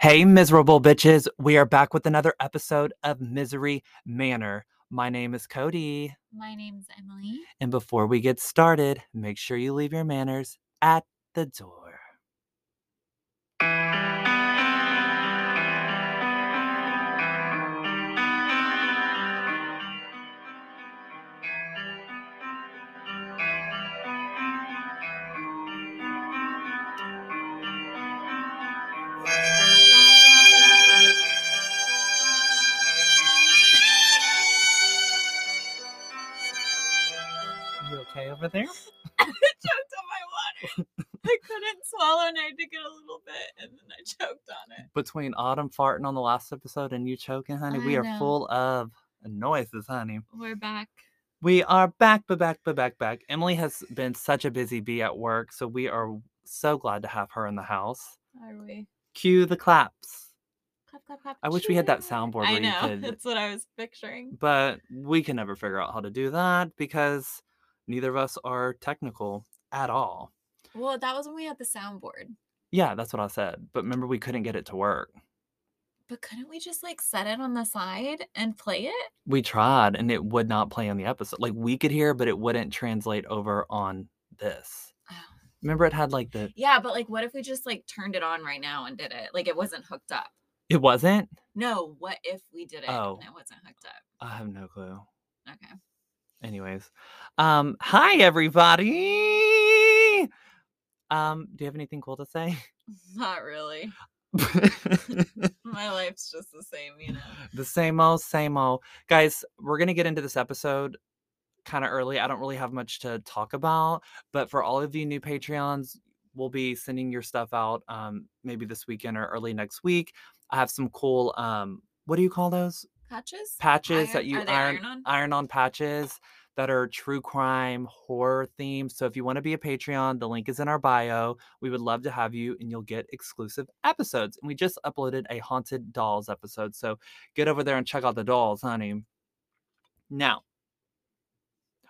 Hey, miserable bitches. We are back with another episode of Misery Manor. My name is Cody. My name's Emily. And before we get started, make sure you leave your manners at the door. Over there? I choked on my water. I couldn't swallow and I had to get a little bit and then I choked on it. Between Autumn farting on the last episode and you choking, honey, we I are full of noises, honey. We're back. We are back, but back, but back, back. Emily has been such a busy bee at work, so we are so glad to have her in the house. Are we? Cue the claps. Clap, clap, clap. I wish we had that soundboard I where you know. could- That's what I was picturing. But we can never figure out how to do that because neither of us are technical at all. Well, that was when we had the soundboard. Yeah, that's what I said. But remember, we couldn't get it to work. But couldn't we just like set it on the side and play it? We tried and it would not play on the episode. Like we could hear, but it wouldn't translate over on this. Oh. Remember, it had like the. Yeah, but like what if we just like turned it on right now and did it? Like it wasn't hooked up. It wasn't? No, what if we did it Oh. and it wasn't hooked up? I have no clue. Okay. Anyways, um, hi everybody. Um, do you have anything cool to say? Not really. My life's just the same, you know. the same old, same old. Guys, we're gonna get into this episode kind of early. I don't really have much to talk about, but for all of you new Patreons, we'll be sending your stuff out um maybe this weekend or early next week. I have some cool um what do you call those? Patches? Patches that you iron iron on? iron on patches that are true crime horror themed. So if you want to be a Patreon, the link is in our bio. We would love to have you and you'll get exclusive episodes. And we just uploaded a haunted dolls episode. So get over there and check out the dolls, honey. Now,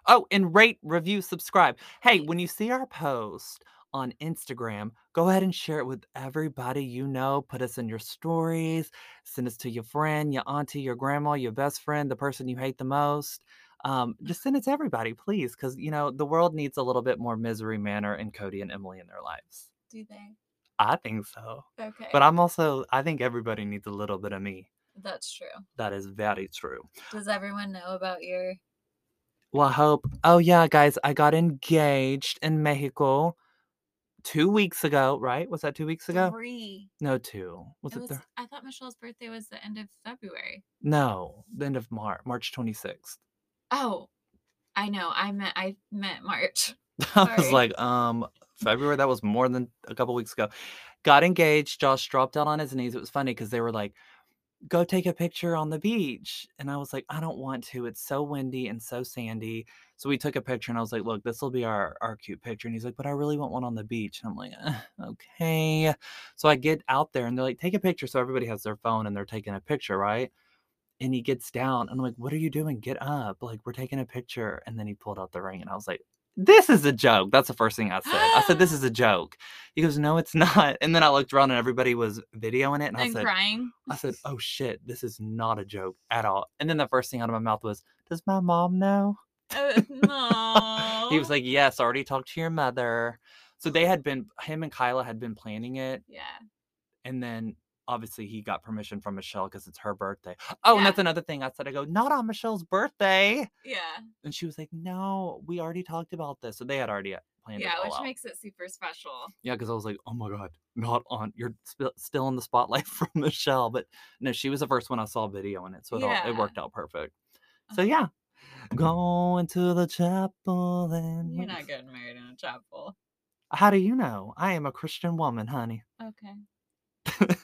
oh, and rate, review, subscribe. Hey, when you see our post on Instagram, go ahead and share it with everybody you know. Put us in your stories, send us to your friend, your auntie, your grandma, your best friend, the person you hate the most. Um, just send it to everybody, please, because you know the world needs a little bit more Misery Manor and Cody and Emily in their lives. Do they? I think so, Okay. but I'm also I think everybody needs a little bit of me. That's true. That is very true. Does everyone know about your Well, I hope. Oh yeah, guys, I got engaged in Mexico two weeks ago. Right? Was that two weeks ago? three? No, two. Was It it? was, the... I thought Michelle's birthday was the end of February. No, the end of March, March 26th. Oh, I know. I meant I meant March. I was like, um, February. That was more than a couple weeks ago. Got engaged. Josh dropped out on his knees. It was funny because they were like, "Go take a picture on the beach," and I was like, "I don't want to. It's so windy and so sandy." So we took a picture, and I was like, "Look, this will be our our cute picture." And he's like, "But I really want one on the beach." And I'm like, "Eh, "Okay." So I get out there, and they're like, "Take a picture." So everybody has their phone, and they're taking a picture, right? And he gets down, and I'm like, "What are you doing? Get up! Like we're taking a picture." And then he pulled out the ring, and I was like, "This is a joke." That's the first thing I said. I said, "This is a joke." He goes, "No, it's not." And then I looked around, and everybody was videoing it, and I said, crying. I said, "Oh shit, this is not a joke at all." And then the first thing out of my mouth was, "Does my mom know?" Uh, no. He was like, "Yes, I already talked to your mother." So they had been him and Kyla had been planning it, Yeah. and then obviously he got permission from Michelle because it's her birthday. Oh, and that's another thing I said. I go, "Not on Michelle's birthday," Yeah. and she was like, "No, we already talked about this." So they had already uh, planned Yeah, it Yeah, which out. makes it super special. Yeah, because I was like, oh my God, not on. You're sp- still in the spotlight from Michelle. But no, she was the first one I saw video in it. So it, all, it worked out perfect. So Uh-huh. yeah, going to the chapel and. You're not getting married in a chapel. How do you know? I am a Christian woman, honey. Okay.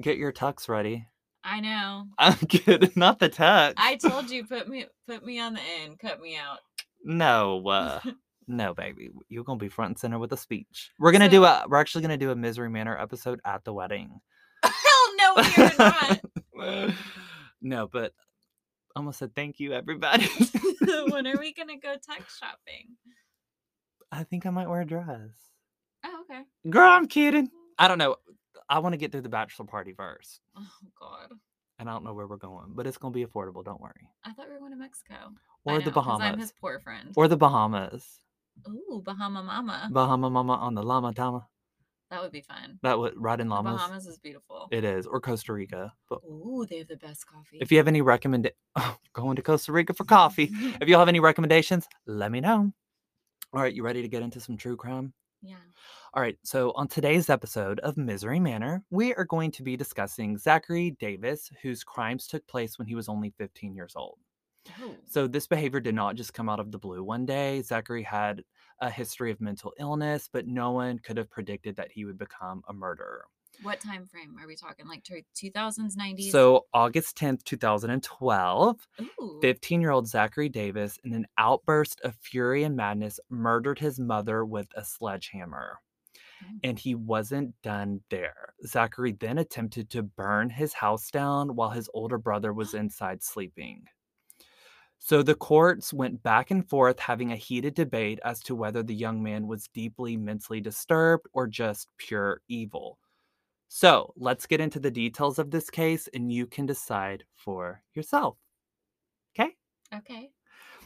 Get your tux ready. I know. I'm kidding. Not the tux. I told you put me put me on the end, cut me out. No, uh, no, baby. You're gonna be front and center with a speech. We're gonna do a. We're actually gonna do a misery manor episode at the wedding. Hell no, you're not. no, but almost said thank you, everybody. when are we gonna go tux shopping? I think I might wear a dress. Oh, okay. Girl, I'm kidding. I don't know. I want to get through the bachelor party first. Oh God. And I don't know where we're going, but it's gonna be affordable. Don't worry. I thought we were going to Mexico. Or I the know, 'cause I'm Bahamas. his poor friend. Or the Bahamas. Ooh, Bahama Mama. Bahama Mama on the Llama Tama. that would be fun. That would ride in The llamas. Bahamas is beautiful. It is. Or Costa Rica. But Ooh, they have the best coffee. if you have any recommend going to Costa Rica for coffee. If you all have any recommendations, let me know. All right, you ready to get into some true crime? yeah. All right, so on today's episode of Misery Manor, we are going to be discussing Zachary Davis, whose crimes took place when he was only 15 years old. Oh. So, this behavior did not just come out of the blue one day. Zachary had a history of mental illness, but no one could have predicted that he would become a murderer. What time frame are we talking? Like two thousands, nineties? So, August 10th, 2012, 15 year old Zachary Davis, in an outburst of fury and madness, murdered his mother with a sledgehammer. And he wasn't done there. Zachary then attempted to burn his house down while his older brother was inside sleeping. So the courts went back and forth, having a heated debate as to whether the young man was deeply mentally disturbed or just pure evil. So let's get into the details of this case and you can decide for yourself. Okay? Okay.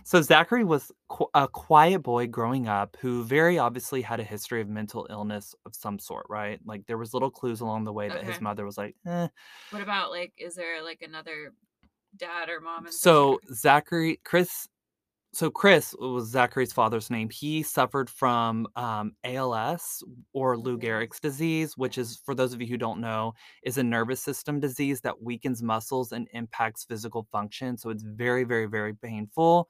So Zachary was qu- a quiet boy growing up who very obviously had a history of mental illness of some sort, right? Like there was little clues along the way that his mother was like, eh. What about like? Is there like another dad or mom? So? Zachary, Chris, so Chris was Zachary's father's name. He suffered from um, ALS or Lou Gehrig's disease, which is, for those of you who don't know, is a nervous system disease that weakens muscles and impacts physical function. So it's very, very, very painful.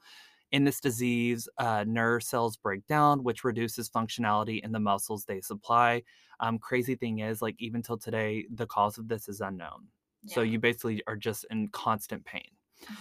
In this disease, uh, nerve cells break down, which reduces functionality in the muscles they supply. Um, crazy thing is, like even till today, the cause of this is unknown. So you basically are just in constant pain. Oh.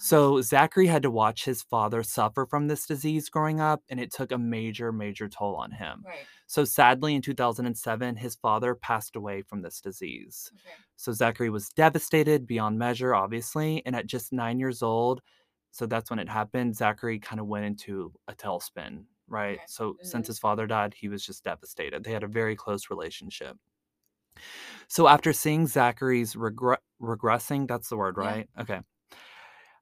So Zachary had to watch his father suffer from this disease growing up, and it took a major, major toll on him. Right. So sadly, in 2007, his father passed away from this disease. Okay. So Zachary was devastated beyond measure, obviously, and at just nine years old, so that's when it happened, Zachary kind of went into a tailspin, right? Okay. So since Mhm. his father died, he was just devastated. They had a very close relationship. So after seeing Zachary's regre- regressing, that's the word, Yeah. right? Okay.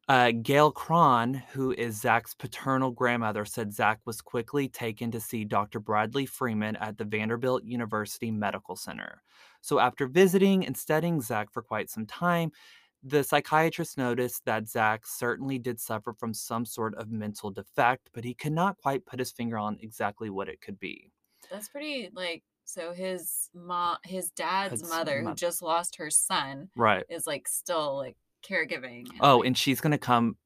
Uh, Gail Cron, who is Zach's paternal grandmother, said Zach was quickly taken to see Dr. Bradley Freeman at the Vanderbilt University Medical Center. So, after visiting and studying Zach for quite some time, the psychiatrist noticed that Zach certainly did suffer from some sort of mental defect, but he could not quite put his finger on exactly what it could be. That's pretty like. So his mom, his dad's His mother, who just lost her son, Right. is like still like caregiving. Oh, like- and she's going to come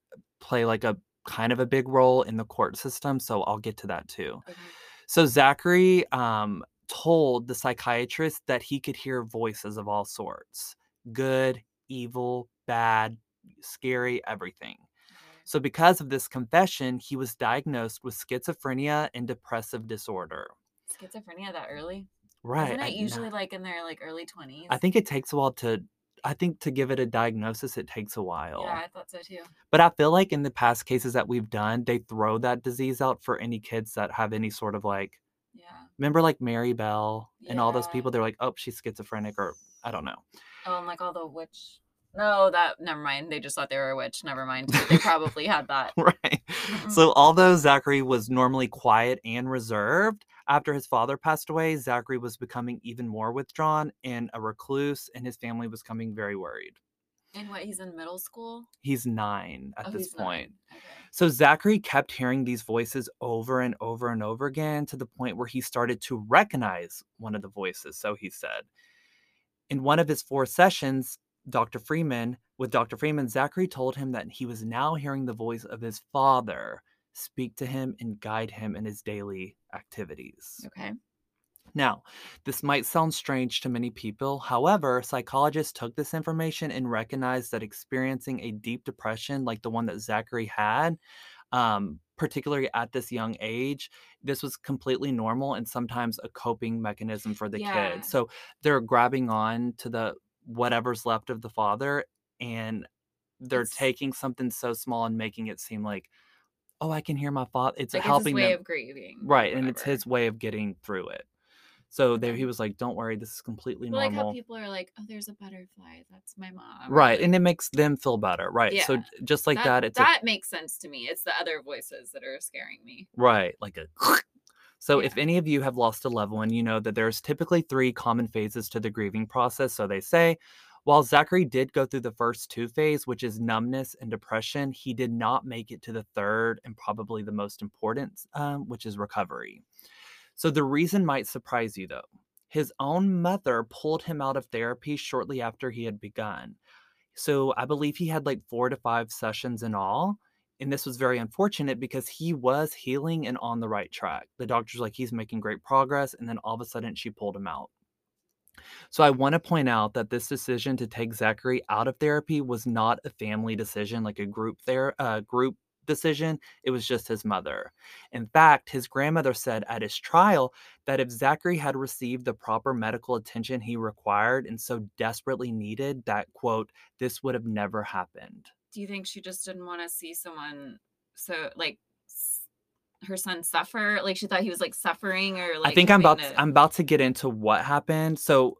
play like a kind of a big role in the court system. So, I'll get to that too. okay. So Zachary um, told the psychiatrist that he could hear voices of all sorts good, evil, bad, scary, everything. Mm-hmm. So, because of this confession, he was diagnosed with schizophrenia and depressive disorder. schizophrenia that early? Right. Isn't it usually like in their like early twenties? I think it takes a while to. I think to give it a diagnosis, it takes a while. Yeah, I thought so too. But I feel like in the past cases that we've done, they throw that disease out for any kids that have any sort of like Yeah. remember like Mary Bell and all those people. They're like, oh, she's schizophrenic, or I don't know. Oh, and like all the witch. No, that never mind. They just thought they were a witch. Never mind. They probably had that. right. Mm-mm. So although Zachary was normally quiet and reserved, after his father passed away, Zachary was becoming even more withdrawn and a recluse, and his family was coming very worried. And what? He's in middle school. He's nine at oh, this point. Okay. So Zachary kept hearing these voices over and over and over again to the point where he started to recognize one of the voices, so he said. In one of his four sessions, Dr. Freeman, with Dr. Freeman, Zachary told him that he was now hearing the voice of his father speak to him and guide him in his daily activities. Okay. Now, this might sound strange to many people. However, psychologists took this information and recognized that experiencing a deep depression like the one that Zachary had, um, particularly at this young age, this was completely normal and sometimes a coping mechanism for the Yeah. kid. So they're grabbing on to the whatever's left of the father and they're It's- taking something so small and making it seem like, oh, I can hear my father. It's Like helping it's his way them. of grieving. Right, and it's his way of getting through it. So Okay. he was like, "Don't worry, this is completely normal." like how people are like, "Oh, there's a butterfly. That's my mom." right, like- and it makes them feel better, right? Yeah. So just like that, that, it's a that makes sense to me. It's the other voices that are scaring me. Right, like a. So, if any of you have lost a loved one, you know that there's typically three common phases to the grieving process. So, they say, while Zachary did go through the first two phase, which is numbness and depression, he did not make it to the third and probably the most important, um, which is recovery. So, the reason might surprise you though. His own mother pulled him out of therapy shortly after he had begun. So, I believe he had like four to five sessions in all and this was very unfortunate because he was healing and on the right track. The doctor's like, he's making great progress. And then all of a sudden, she pulled him out. So I want to point out that this decision to take Zachary out of therapy was not a family decision, like a group there, uh, group decision. It was just his mother. In fact, his grandmother said at his trial that if Zachary had received the proper medical attention he required and so desperately needed, that quote, this would have never happened. Do you think she just didn't want to see someone so like her son suffer? Like she thought he was like suffering or like I think I'm about to- I'm about to get into what happened. So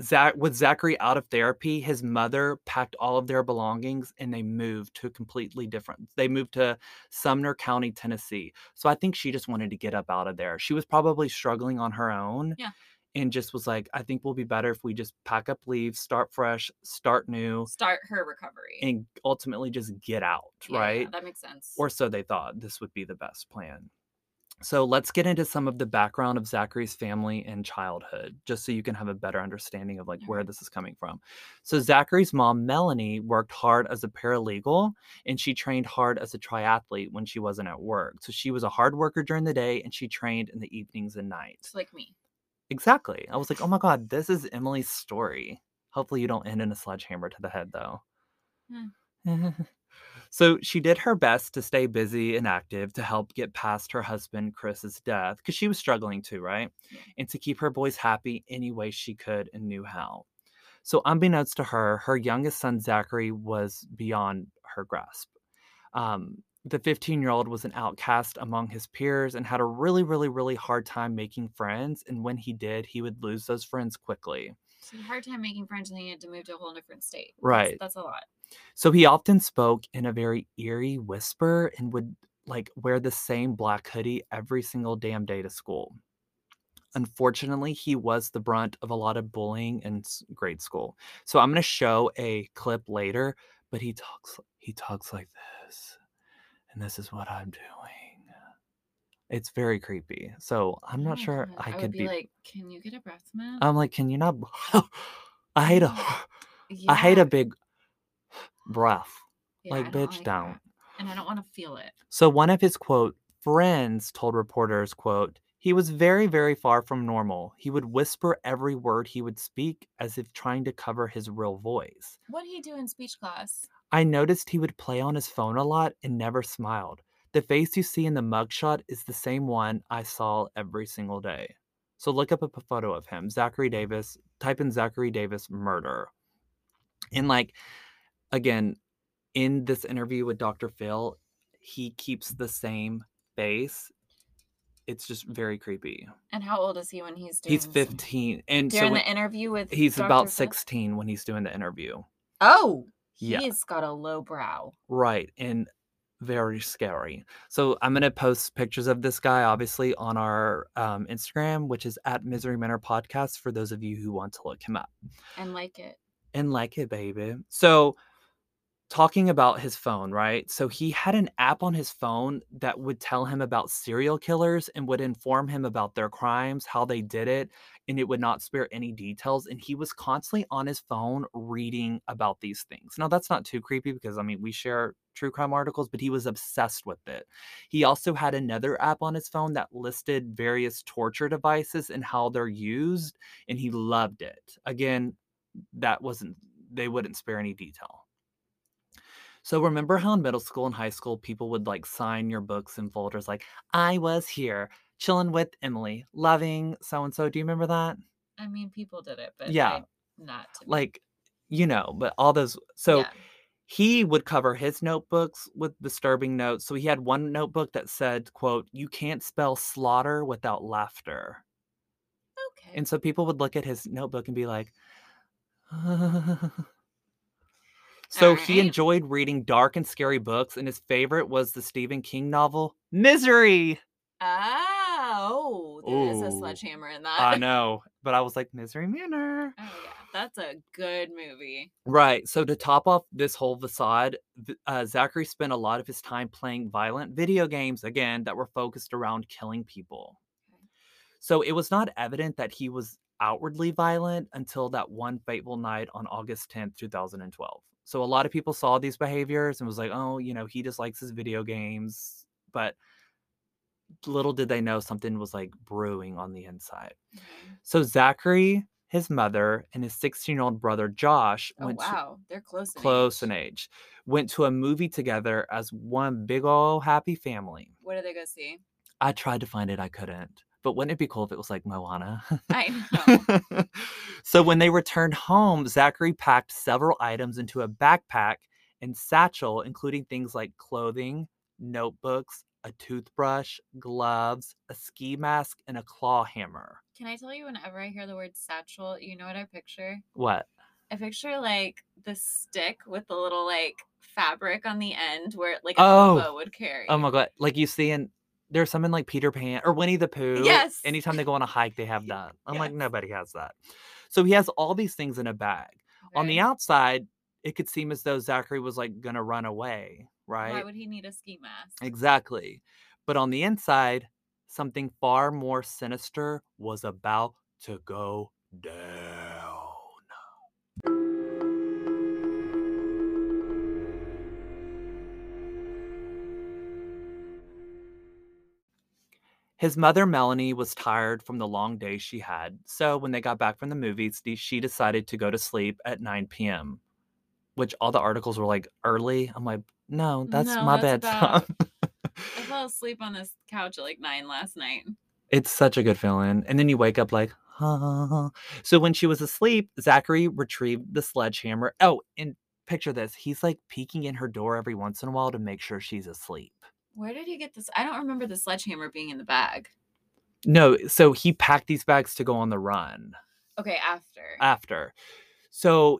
Zach with Zachary out of therapy, his mother packed all of their belongings and they moved to a completely different. They moved to Sumner County, Tennessee. So I think she just wanted to get up out of there. She was probably struggling on her own. Yeah. And just was like, I think we'll be better if we just pack up, leave, start fresh, start new, start her recovery. and ultimately just get out, Yeah, yeah, right? that makes sense. or so they thought this would be the best plan. So let's get into some of the background of Zachary's family and childhood, just so you can have a better understanding of like where mm-hmm. this is coming from. So Zachary's mom, Melanie, worked hard as a paralegal and she trained hard as a triathlete when she wasn't at work. So she was a hard worker during the day and she trained in the evenings and nights. Like me. Exactly. I was like, oh my God, this is Emily's story. Hopefully, you don't end in a sledgehammer to the head, though. Hmm. so she did her best to stay busy and active to help get past her husband Chris's death because she was struggling too, right? And to keep her boys happy any way she could and knew how. So, unbeknownst to her, her youngest son Zachary was beyond her grasp. Um, the 15 year old was an outcast among his peers and had a really, really, really hard time making friends. And when he did, he would lose those friends quickly. So hard time making friends and he had to move to a whole different state. That's- Right. That's, a lot. So he often spoke in a very eerie whisper and would like wear the same black hoodie every single damn day to school. Unfortunately, he was the brunt of a lot of bullying in grade school. So I'm going to show a clip later, but he talks he talks like this. And this is what I'm doing. It's very creepy. So I'm Oh not my sure God, I would could be, be, like, can you get a breath mint? I'm like, can you not mm. I hate a yeah. I hate a big breath. yeah, like don't bitch that. don't. And I don't want to feel it. So one of his quote friends told reporters, quote, he was very, very far from normal. He would whisper every word he would speak as if trying to cover his real voice. What do he do in speech class? I noticed he would play on his phone a lot and never smiled. The face you see in the mugshot is the same one I saw every single day. So look up a photo of him, Zachary Davis, type in Zachary Davis murder. And like, again, in this interview with Dr. Phil, he keeps the same face. It's just very creepy. And how old is he when he's doing He's this? 15. And so when- the interview with he's Dr. about Phil? 16 when he's doing the interview. Oh, Yeah. he's got a low brow. Right. And very scary. So I'm going to post pictures of this guy, obviously, on our um, Instagram, which is at Misery Manor Podcast for those of you who want to look him up. And like it. and like it, baby. So, talking about his phone, right? So, he had an app on his phone that would tell him about serial killers and would inform him about their crimes, how they did it, and it would not spare any details. And he was constantly on his phone reading about these things. Now, that's not too creepy because, I mean, we share true crime articles, but he was obsessed with it. He also had another app on his phone that listed various torture devices and how they're used, and he loved it. Again, that wasn't they wouldn't spare any detail. So remember how in middle school and high school people would like sign your books and folders like I was here chilling with Emily, loving so and so. Do you remember that? I mean, people did it, but Yeah. I- not. Like you know, but all those so Yeah. he would cover his notebooks with disturbing notes. So he had one notebook that said, quote, you can't spell slaughter without laughter. Okay. And so people would look at his notebook and be like, so he enjoyed reading dark and scary books, and his favorite was the Stephen King novel Misery. oh, there is a sledgehammer in that. I know, but I was like Misery Manor. Oh yeah, that's a good movie. Right. So to top off this whole facade, uh, Zachary spent a lot of his time playing violent video games again that were focused around killing people. Okay. So it was not evident that he was outwardly violent until that one fateful night on August 10th, 2012. So a lot of people saw these behaviors and was like, "Oh, you know, he just likes his video games." But little did they know something was like brewing on the inside. Mm-hmm. So Zachary, his mother, and his 16-year-old brother Josh Oh went to- wow, they're close. In close age. in age, went to a movie together as one big ol' happy family. What did they go see? I tried to find it, I couldn't. But wouldn't it be cool if it was like Moana? I know. so when they returned home, Zachary packed several items into a backpack and satchel, including things like clothing, notebooks, a toothbrush, gloves, a ski mask, and a claw hammer. Can I tell you, whenever I hear the word satchel, you know what I picture? What? I picture like the stick with the little like fabric on the end where like a Oh. would carry. Oh my god! Like you see in there's some in like Peter Pan or Winnie the Pooh. Yes. Anytime they go on a hike, they have that. I'm like, nobody has that. So he has all these things in a bag. On the outside, it could seem as though Zachary was like gonna run away, right? Why would he need a ski mask? Exactly. But on the inside, something far more sinister was about to go down. His mother, Melanie, was tired from the long day she had. So when they got back from the movies, she decided to go to sleep at 9 p.m., which all the articles were like early. I'm like, no, that's No, my that's bedtime. I fell asleep on this couch at like nine last night. It's such a good feeling. And then you wake up like, huh. So when she was asleep, Zachary retrieved the sledgehammer. Oh, and picture this. He's like peeking in her door every once in a while to make sure she's asleep. Where did he get this? I don't remember the sledgehammer being in the bag. No, so he packed these bags to go on the run Okay, after. after. So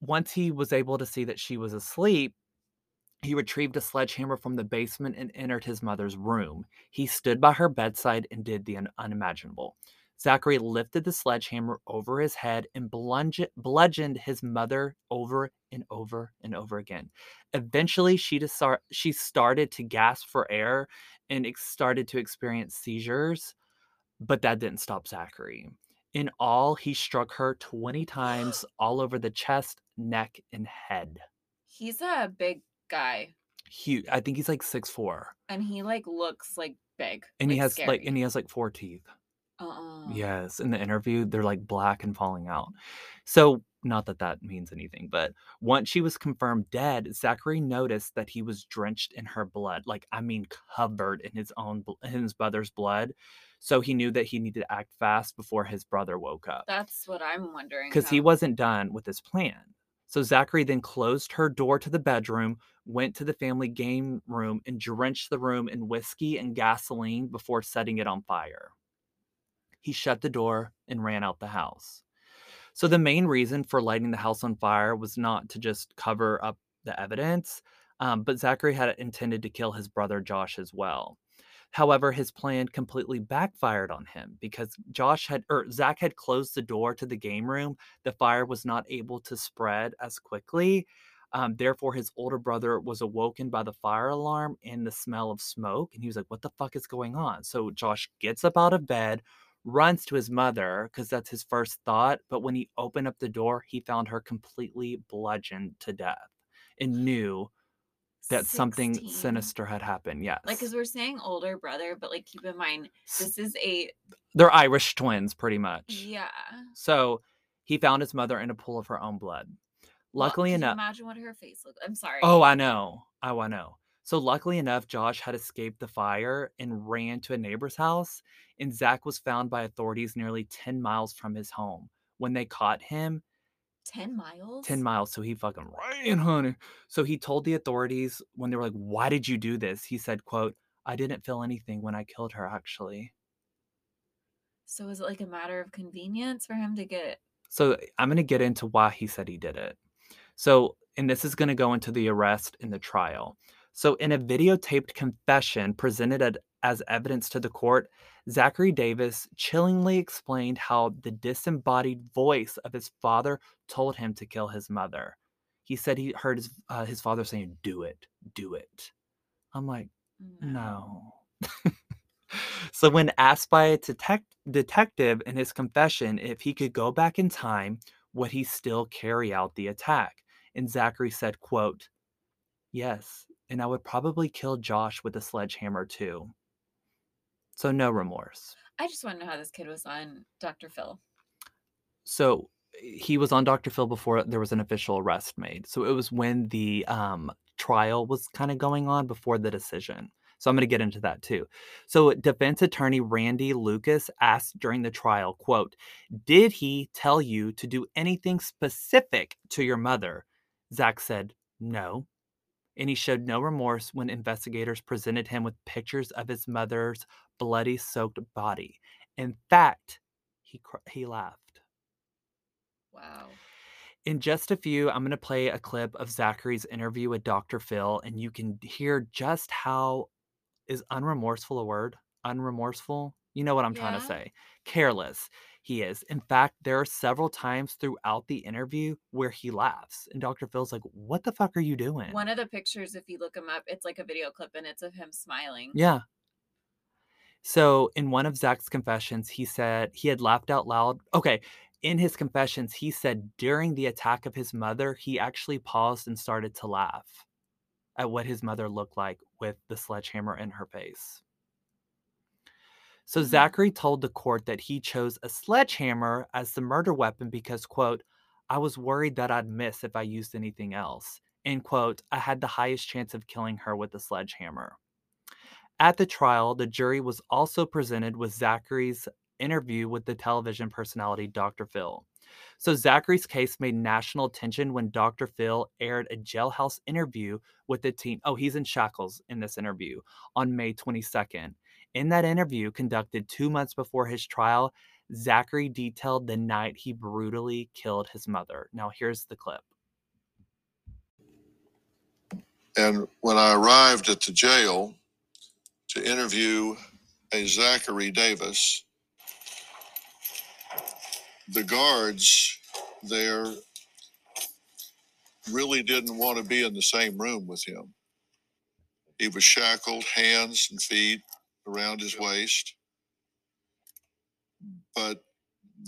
once he was able to see that she was asleep, he retrieved a sledgehammer from the basement and entered his mother's room. He stood by her bedside and did the un- unimaginable. Zachary lifted the sledgehammer over his head and blunge- bludgeoned his mother over and over and over again. Eventually, she, disar- she started to gasp for air and ex- started to experience seizures, but that didn't stop Zachary. In all, he struck her 20 times all over the chest, neck, and head. He's a big guy, Huge. I think he's like six four, and he like looks like big, and he has scary. like and he has like four teeth. Uh-uh. Yes, in the interview, they're like black and falling out. So, not that that means anything, but once she was confirmed dead, Zachary noticed that he was drenched in her blood. Like, I mean, covered in his own, in his brother's blood. So he knew that he needed to act fast before his brother woke up That's what I'm wondering. because he wasn't done with his plan. So Zachary then closed her door to the bedroom, went to the family game room, and drenched the room in whiskey and gasoline before setting it on fire. He shut the door and ran out the house. So the main reason for lighting the house on fire was not to just cover up the evidence, um, but Zachary had intended to kill his brother Josh as well. However, his plan completely backfired on him because Josh had or Zach had closed the door to the game room. The fire was not able to spread as quickly. Um, therefore, his older brother was awoken by the fire alarm and the smell of smoke, and he was like, "What the fuck is going on?" So Josh gets up out of bed, runs to his mother because that's his first thought. But when he opened up the door, he found her completely bludgeoned to death and knew that something sinister had happened. Yes, Like, because we're saying older brother, but like keep in mind this is a they're Irish twins, pretty much. yeah. So he found his mother in a pool of her own blood. Luckily you enough, imagine what her face looked. I'm sorry. oh, I know. Oh, I know. So luckily enough, Josh had escaped the fire and ran to a neighbor's house, and Zach was found by authorities nearly 10 miles from his home. When they caught him, ten miles. 10 miles, so he fucking ran, honey. So he told the authorities when they were like, "Why did you do this?" He said, "quote I didn't feel anything when I killed her, actually." So was it like a matter of convenience for him to get it? So I'm going to get into why he said he did it. So, and this is going to go into the arrest and the trial. So, in a videotaped confession presented as evidence to the court, Zachary Davis chillingly explained how the disembodied voice of his father told him to kill his mother. He said he heard his, uh, his father saying, Do it, do it. I'm like, no. so, when asked by a detect- detective in his confession if he could go back in time, would he still carry out the attack? And Zachary said, quote, Yes, and I would probably kill Josh with a sledgehammer too. So no remorse. I just want to know how this kid was on Dr. Phil. So he was on Dr. Phil before there was an official arrest made. So it was when the um, trial was kind of going on before the decision. So I'm going to get into that too. So defense attorney Randy Lucas asked during the trial, quote, "Did he tell you to do anything specific to your mother?" Zach said, "No." And he showed no remorse when investigators presented him with pictures of his mother's bloody soaked body. In fact, he cr- he laughed. Wow. In just a few, I'm going to play a clip of Zachary's interview with Dr. Phil, and you can hear just how is unremorseful a word? Unremorseful? You know what I'm trying to say. Careless he is. In fact, there are several times throughout the interview where he laughs, and Dr. Phil's like, What the fuck are you doing? One of the pictures, if you look him up, it's like a video clip and it's of him smiling. Yeah. So, in one of Zach's confessions, he said he had laughed out loud. Okay. In his confessions, he said during the attack of his mother, he actually paused and started to laugh at what his mother looked like with the sledgehammer in her face. So, Mhm. Zachary told the court that he chose a sledgehammer as the murder weapon because, quote, I was worried that I'd miss if I used anything else. End quote, I had the highest chance of killing her with the sledgehammer. At the trial, the jury was also presented with Zachary's interview with the television personality Dr. Phil. So, Zachary's case made national attention when Dr. Phil aired a jailhouse interview with the team. Oh, he's in shackles in this interview on May 22nd. In that interview, conducted two months before his trial, Zachary detailed the night he brutally killed his mother. Now, here's the clip. And when I arrived at the jail to interview a Zachary Davis, the guards there really didn't want to be in the same room with him. He was shackled, hands and feet around his waist. Hmm. But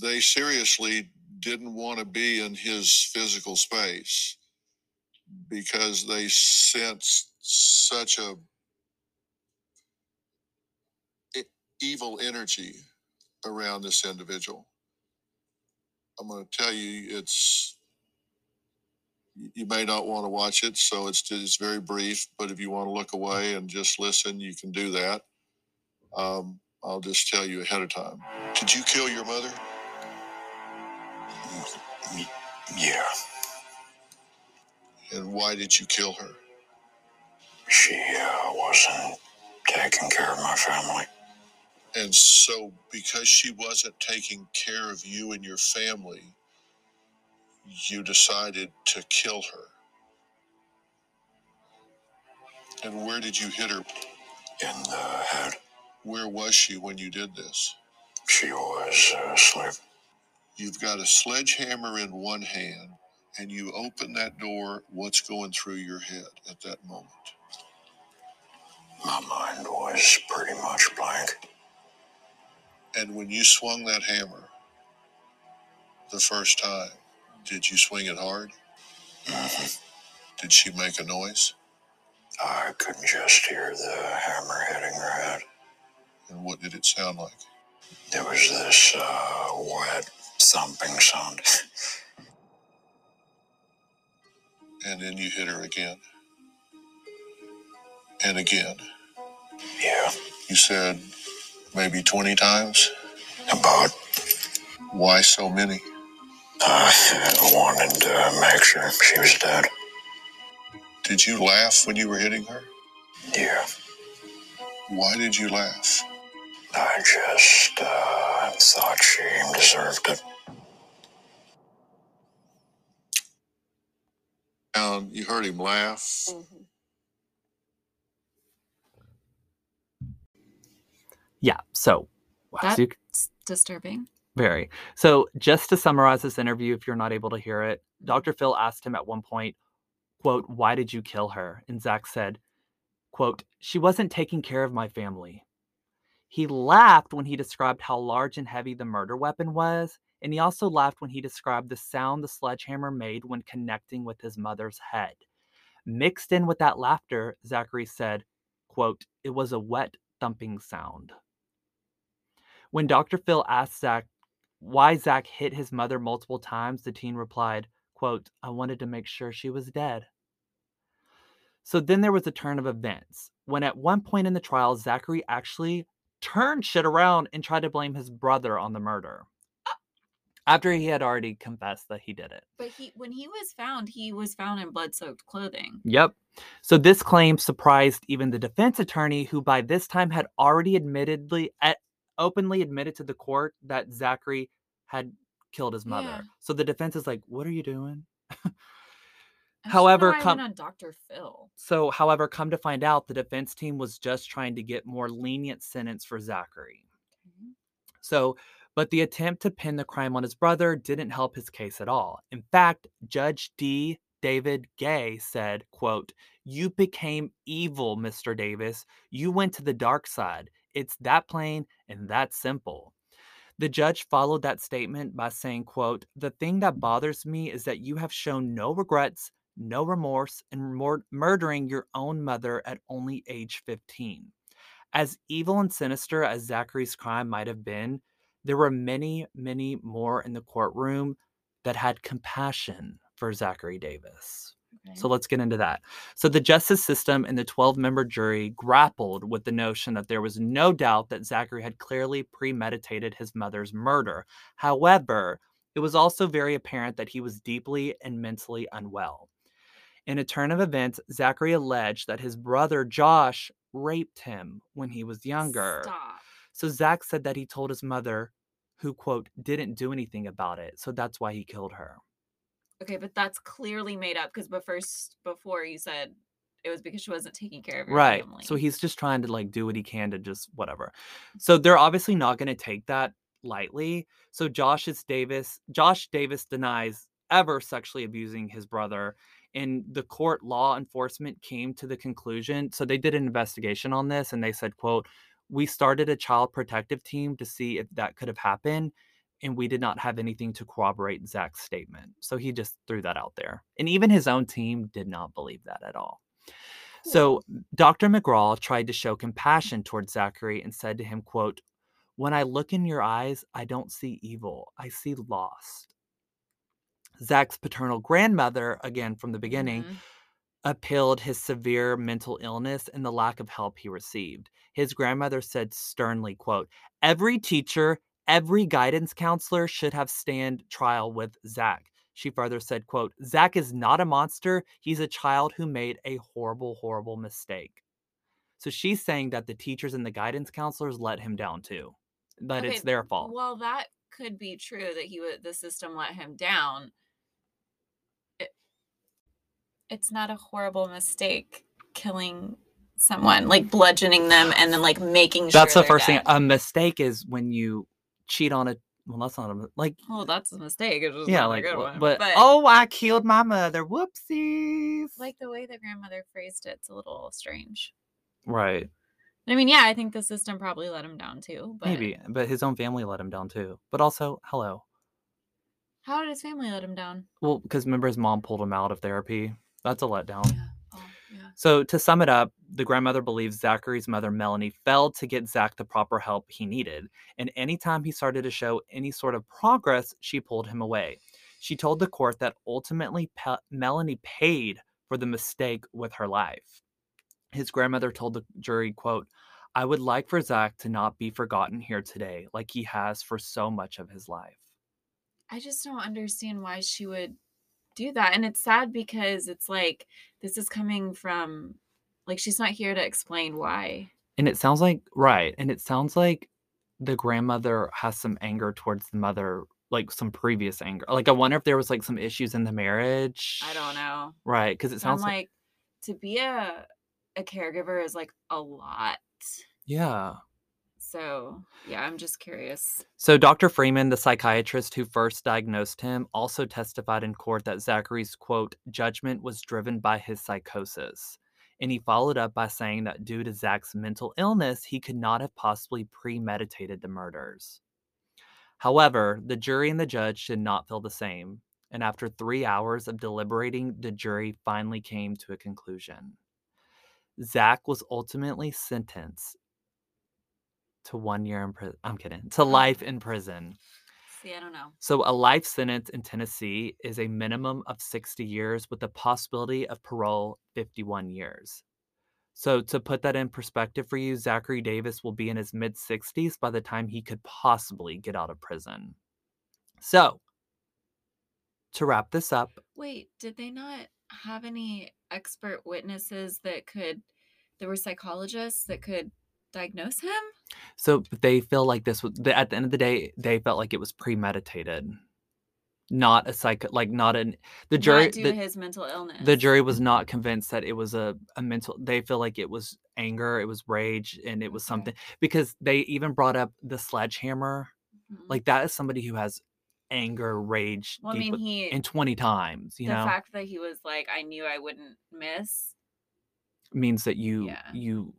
they seriously didn't want to be in his physical space because they sensed such a evil energy around this individual. I'm going to tell you, it's you may not want to watch it, so it's it's very brief. But if you want to look away and just listen, you can do that. Um, I'll just tell you ahead of time. Did you kill your mother? Yeah, And why did you kill her? she uh, wasn't taking care of my family. And so, because she wasn't taking care of you and your family, you decided to kill her. And where did you hit her? In the head, Where was she when you did this? she was uh, asleep. You've got a sledgehammer in one hand, and you open that door. What's going through your head at that moment? My mind was pretty much blank. And when you swung that hammer the first time, did you swing it hard? Mhm. Did she make a noise? I could just hear the hammer what did it sound like? There was this uh, wet thumping sound. And then you hit her again. And again. Yeah, You said maybe 20 times? about. Why so many? I wanted to make sure she was dead. Did you laugh when you were hitting her? Yeah, Why did you laugh? I just uh, thought she deserved it. And you heard him laugh. Mm-hmm. Yeah. So, wow, That- you It's disturbing. Very. So, just to summarize this interview, if you're not able to hear it, Dr. Phil asked him at one point, quote, why did you kill her? And Zach said, quote, she wasn't taking care of my family. He laughed when he described how large and heavy the murder weapon was, and he also laughed when he described the sound the sledgehammer made when connecting with his mother's head. Mixed in with that laughter, Zachary said, quote, it was a wet thumping sound. When Dr. Phil asked Zach why Zach hit his mother multiple times, the teen replied, quote, I wanted to make sure she was dead. So then there was a turn of events when at one point in the trial, Zachary actually turned shit around and tried to blame his brother on the murder. Uh after he had already confessed that he did it. But he, when he was found, he was found in blood-soaked clothing. Yep. So this claim surprised even the defense attorney, who by this time had already admittedly, at, openly admitted to the court that Zachary had killed his mother. Yeah. So the defense is like, "What are you doing?" However, don't know why I com- went on Dr. Phil. So, however, come to find out, the defense team was just trying to get more lenient sentence for Zachary. So, but the attempt to pin the crime on his brother didn't help his case at all. In fact, Judge Dee David Gay said, quote, "You became evil, Mr. Davis. You went to the dark side. It's that plain and that simple." The judge followed that statement by saying, quote, "The thing that bothers me is that you have shown no regrets, no remorse in mur- murdering your own mother at only age 15." As evil and sinister as Zachary's crime might have been, there were many, many more in the courtroom that had compassion for Zachary Davis. So let's get into that. So the justice system and the 12 member jury grappled with the notion that there was no doubt that Zachary had clearly premeditated his mother's murder. However, it was also very apparent that he was deeply and mentally unwell. In a turn of events, Zachary alleged that his brother Josh raped him when he was younger. Stop. So Zach said that he told his mother, who, quote, didn't do anything about it. So that's why he killed her. Okay, but that's clearly made up because but first before you said it was because she wasn't taking care of your Right. family. So he's just trying to like do what he can to just whatever. So mm-hmm. they're obviously not going to take that lightly. So Josh is Davis. Josh Davis denies ever sexually abusing his brother. And the court law enforcement came to the conclusion. So they did an investigation on this and they said, quote, we started a child protective team to see if that could have happened. And we did not have anything to corroborate Zach's statement. So he just threw that out there. And even his own team did not believe that at all. Hmm. So Dr. McGraw tried to show compassion towards Zachary and said to him, quote, When I look in your eyes, I don't see evil. I see lost. Zach's paternal grandmother, again from the beginning, Mhm. appealed his severe mental illness and the lack of help he received. His grandmother said sternly, quote, Every teacher, every guidance counselor should have stand trial with Zach. She further said, quote, Zach is not a monster. He's a child who made a horrible, horrible mistake. So she's saying that the teachers and the guidance counselors let him down too. That it's their fault. Well, that could be true that he would the system let him down. It, it's not a horrible mistake killing someone, like bludgeoning them and then like making sure That's the first thing. A mistake is when you cheat on a well, that's not a like well, that's a mistake. Yeah, like a good wha- one. but, oh, I killed my mother. Whoopsies. like the way the grandmother phrased it, it's a little strange. right, I mean, yeah, I think the system probably let him down too. But maybe, but his own family let him down too. But also, hello. how did his family let him down? Well, because remember his mom pulled him out of therapy. That's a letdown. Yeah. Oh, yeah. So to sum it up, the grandmother believes Zachary's mother Melanie failed to get Zach the proper help he needed, and anytime he started to show any sort of progress, she pulled him away. She told the court that ultimately Pe- Melanie paid for the mistake with her life. His grandmother told the jury, quote, I would like for Zach to not be forgotten here today like he has for so much of his life. I just don't understand why she would do that. And it's sad because it's like this is coming from like she's not here to explain why. And it sounds like right, and it sounds like the grandmother has some anger towards the mother, like some previous anger. Like I wonder if there was like some issues in the marriage. I don't know. Right, because it sounds like, like, to be a a caregiver is like a lot. yeah. So yeah, I'm just curious. So Dr. Freeman, the psychiatrist who first diagnosed him, also testified in court that Zachary's quote judgment was driven by his psychosis. And he followed up by saying that due to Zach's mental illness, he could not have possibly premeditated the murders. However, the jury and the judge did not feel the same. And after three hours of deliberating, the jury finally came to a conclusion. Zach was ultimately sentenced to one year in prison. I'm kidding, to uh-huh. life in prison. See, I don't know. So, a life sentence in Tennessee is a minimum of 60 years with the possibility of parole 51 years. So, to put that in perspective for you, Zachary Davis will be in his mid 60s by the time he could possibly get out of prison. So, to wrap this up, Wait, did they not have any expert witnesses that could? There were psychologists that could diagnose him. so they feel like this was at the end of the day, they felt like it was premeditated, not a psych, like not an the jury. not due the- his mental illness. the jury was not convinced that it was a, a mental they feel like it was anger it was rage and it was Okay. something because they even brought up the sledgehammer Mhm. like that is somebody who has anger rage well, I mean, with- he and 20 times you the know fact that he was like, I knew I wouldn't miss. means that you Yeah. you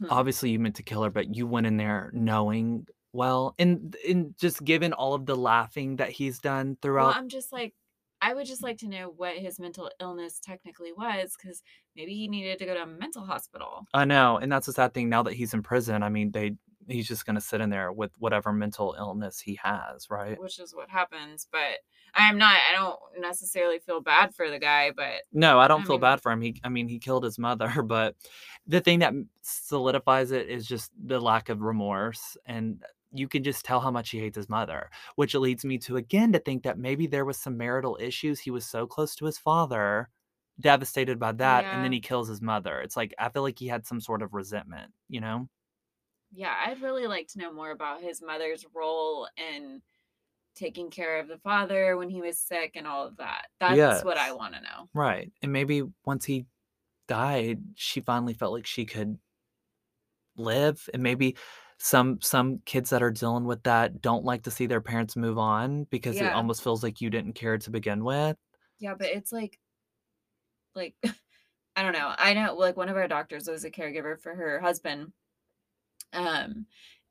Hmm. obviously you meant to kill her but you went in there knowing well and and just given all of the laughing that he's done Well, throughout I'm just like, I would just like to know what his mental illness technically was, because maybe he needed to go to a mental hospital. I know, and that's the sad thing. Now that he's in prison, I mean, they he's just gonna sit in there with whatever mental illness he has, right? which is what happens. But I'm not. I don't necessarily feel bad for the guy, but No, I don't I feel mean- bad for him. He, I mean, he killed his mother, but the thing that solidifies it is just the lack of remorse, and you can just tell how much he hates his mother. Which leads me to again to think that maybe there was some marital issues. He was so close to his father, devastated by that, and then he kills his mother. It's like I feel like he had some sort of resentment, you know? Yeah, I'd really like to know more about his mother's role in taking care of the father when he was sick and all of that. That's what I want to know. Right. And maybe once he died, she finally felt like she could live and maybe some some kids that are dealing with that don't like to see their parents move on because it almost feels like you didn't care to begin with. Yeah, but it's like, like, I don't know. I know, like, one of our doctors was a caregiver for her husband. Um,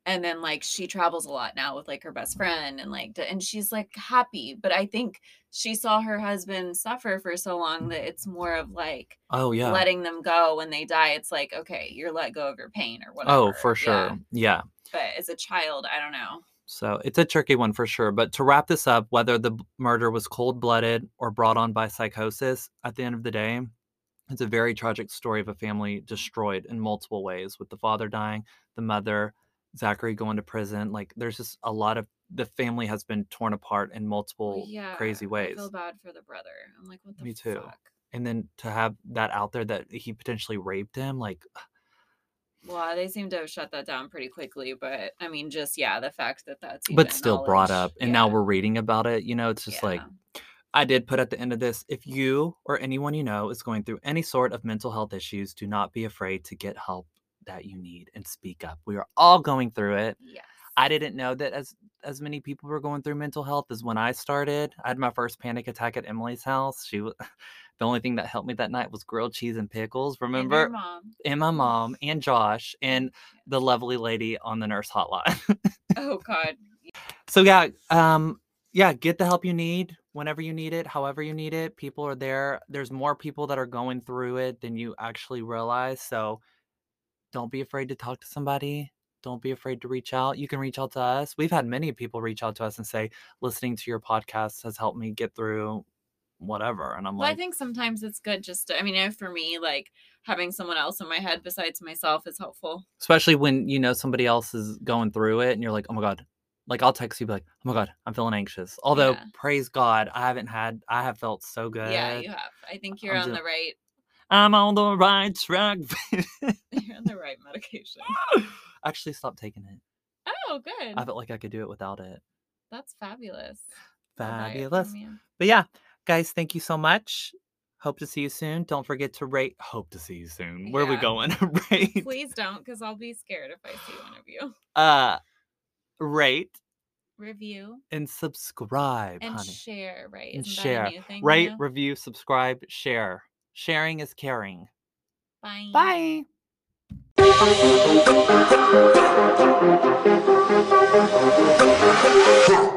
and then like she travels a lot now with like her best friend and like, and she's like happy. But I think she saw her husband suffer for so long that it's more of like Oh yeah. letting them go when they die. It's like, okay, you're let go of your pain or whatever. oh, for sure. Yeah. yeah. But as a child, I don't know. So it's a tricky one for sure. But to wrap this up, whether the murder was cold blooded or brought on by psychosis, at the end of the day, it's a very tragic story of a family destroyed in multiple ways with the father dying, the mother, Zachary going to prison. Like there's just a lot of the family has been torn apart in multiple yeah, crazy I ways. feel bad for the brother. I'm like, what the Me too. fuck? And then to have that out there that he potentially raped him, like Well, they seem to have shut that down pretty quickly, but I mean, just yeah, the fact that that's but still brought up and now we're reading about it you know it's just like yeah. I did put at the end of this if you or anyone you know is going through any sort of mental health issues, do not be afraid to get help that you need and speak up. We are all going through it. yes, I didn't know that as as many people were going through mental health as when I started. I had my first panic attack at Emily's house. She was the only thing that helped me that night was grilled cheese and pickles. And Remember? mom. And my mom and Josh and the lovely lady on the nurse hotline. Oh God, so yeah um yeah get the help you need whenever you need it however you need it people are there there's more people that are going through it than you actually realize so don't be afraid to talk to somebody don't be afraid to reach out you can reach out to us we've had many people reach out to us and say listening to your podcast has helped me get through whatever and i'm well, I think sometimes it's good just to. I mean, I for me, like having someone else in my head besides myself is helpful. especially when you know somebody else is going through it and you're like oh my god like i'll text you be like oh my god i'm feeling anxious although Yeah. praise god i haven't had i have felt so good Yeah, you have. I think you're I'm on ju- the right. I'm on the right track. You're on the right medication. Actually, stop taking it. Oh, good. I felt like I could do it without it. That's fabulous. I'll buy it Fabulous. But yeah, guys, thank you so much. Hope to see you soon. Don't forget to rate. Hope to see you soon. Where are we going? rate. Please don't, because I'll be scared if I see one of you. Uh, rate Review and subscribe, and honey. share, right? And Isn't share. that a new thing? Rate, review, subscribe, share. Sharing is caring. Bye. Bye.